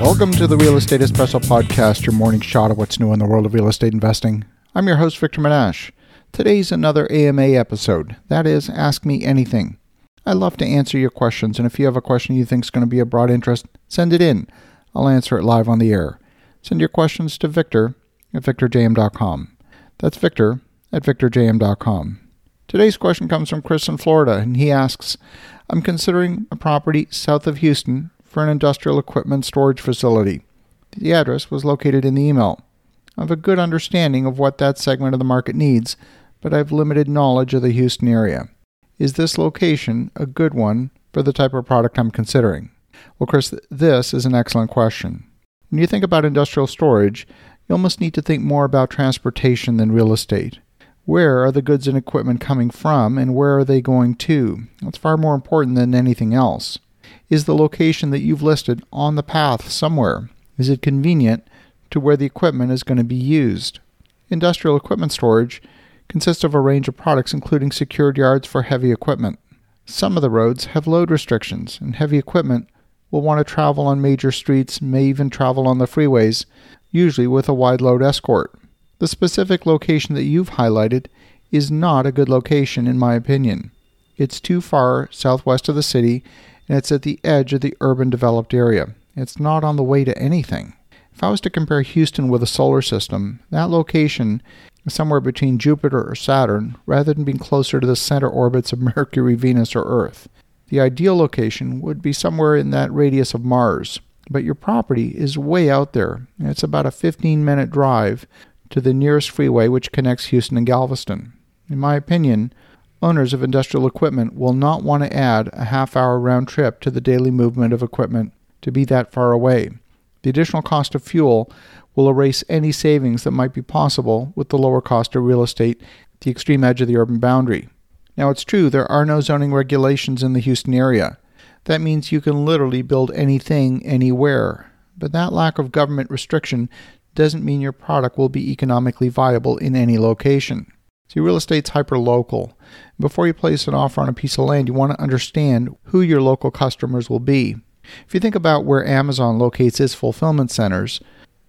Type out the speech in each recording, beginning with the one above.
Welcome to the Real Estate Espresso Podcast, your morning shot of what's new in the world of real estate investing. I'm your host, Victor Menasce. Today's another AMA episode. That is, Ask Me Anything. I love to answer your questions, and if you have a question you think is going to be of broad interest, send it in. I'll answer it live on the air. Send your questions to Victor at victorjm.com. That's Victor at victorjm.com. Today's question comes from Chris in Florida, and he asks I'm considering a property south of Houston for an industrial equipment storage facility. The address was located in the email. I have a good understanding of what that segment of the market needs, but I have limited knowledge of the Houston area. Is this location a good one for the type of product I'm considering? Well, Chris, this is an excellent question. When you think about industrial storage, you almost need to think more about transportation than real estate. Where are the goods and equipment coming from and where are they going to? That's far more important than anything else. Is the location that you've listed on the path somewhere? Is it convenient to where the equipment is going to be used? Industrial equipment storage consists of a range of products including secured yards for heavy equipment. Some of the roads have load restrictions, and heavy equipment will want to travel on major streets, may even travel on the freeways, usually with a wide load escort. The specific location that you've highlighted is not a good location, in my opinion. It's too far southwest of the city and it's at the edge of the urban developed area. It's not on the way to anything. If I was to compare Houston with a solar system, that location is somewhere between Jupiter or Saturn rather than being closer to the center orbits of Mercury, Venus, or Earth. The ideal location would be somewhere in that radius of Mars, but your property is way out there, and it's about a 15 minute drive to the nearest freeway which connects Houston and Galveston. In my opinion, owners of industrial equipment will not want to add a half hour round trip to the daily movement of equipment to be that far away. The additional cost of fuel will erase any savings that might be possible with the lower cost of real estate at the extreme edge of the urban boundary. Now, it's true there are no zoning regulations in the Houston area. That means you can literally build anything anywhere. But that lack of government restriction doesn't mean your product will be economically viable in any location. See, real estate's hyper local. Before you place an offer on a piece of land, you want to understand who your local customers will be. If you think about where Amazon locates its fulfillment centers,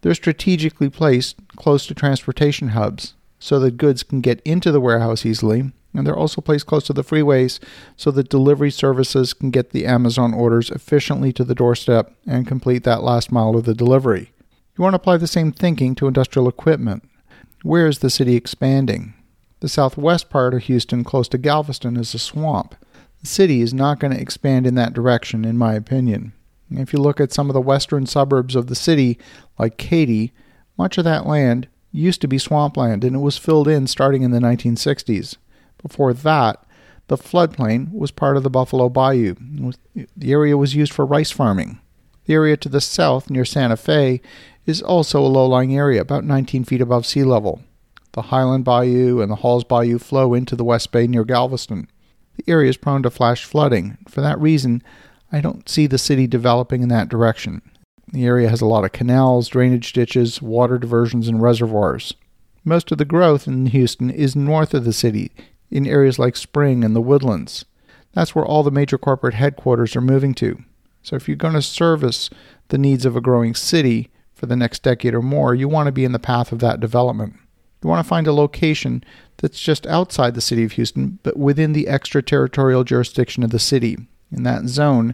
they're strategically placed close to transportation hubs so that goods can get into the warehouse easily, and they're also placed close to the freeways so that delivery services can get the Amazon orders efficiently to the doorstep and complete that last mile of the delivery. You want to apply the same thinking to industrial equipment. Where is the city expanding? The southwest part of Houston, close to Galveston, is a swamp. The city is not going to expand in that direction, in my opinion. If you look at some of the western suburbs of the city, like Katy, much of that land used to be swampland and it was filled in starting in the 1960s. Before that, the floodplain was part of the Buffalo Bayou. The area was used for rice farming. The area to the south, near Santa Fe, is also a low lying area, about 19 feet above sea level. The Highland Bayou and the Halls Bayou flow into the West Bay near Galveston. The area is prone to flash flooding. For that reason, I don't see the city developing in that direction. The area has a lot of canals, drainage ditches, water diversions, and reservoirs. Most of the growth in Houston is north of the city, in areas like Spring and the Woodlands. That's where all the major corporate headquarters are moving to. So if you're going to service the needs of a growing city for the next decade or more, you want to be in the path of that development. You want to find a location that's just outside the city of Houston, but within the extraterritorial jurisdiction of the city. In that zone,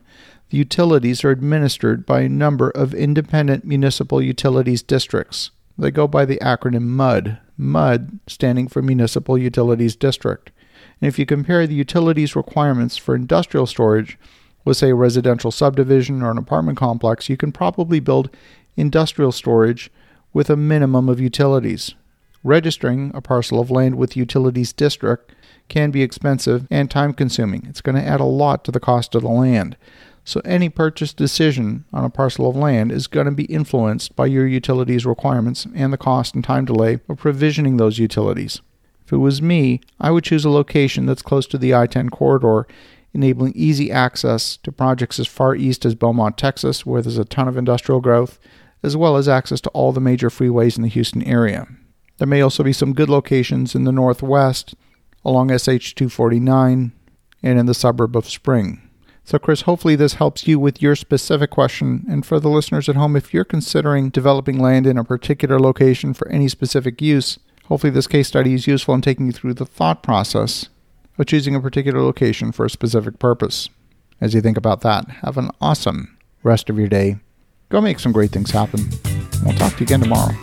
the utilities are administered by a number of independent municipal utilities districts. They go by the acronym MUD, MUD standing for Municipal Utilities District. And if you compare the utilities requirements for industrial storage with, say, a residential subdivision or an apartment complex, you can probably build industrial storage with a minimum of utilities. Registering a parcel of land with utilities district can be expensive and time consuming. It's going to add a lot to the cost of the land. So, any purchase decision on a parcel of land is going to be influenced by your utilities requirements and the cost and time delay of provisioning those utilities. If it was me, I would choose a location that's close to the I 10 corridor, enabling easy access to projects as far east as Beaumont, Texas, where there's a ton of industrial growth, as well as access to all the major freeways in the Houston area. There may also be some good locations in the northwest along SH 249 and in the suburb of Spring. So, Chris, hopefully this helps you with your specific question. And for the listeners at home, if you're considering developing land in a particular location for any specific use, hopefully this case study is useful in taking you through the thought process of choosing a particular location for a specific purpose. As you think about that, have an awesome rest of your day. Go make some great things happen. We'll talk to you again tomorrow.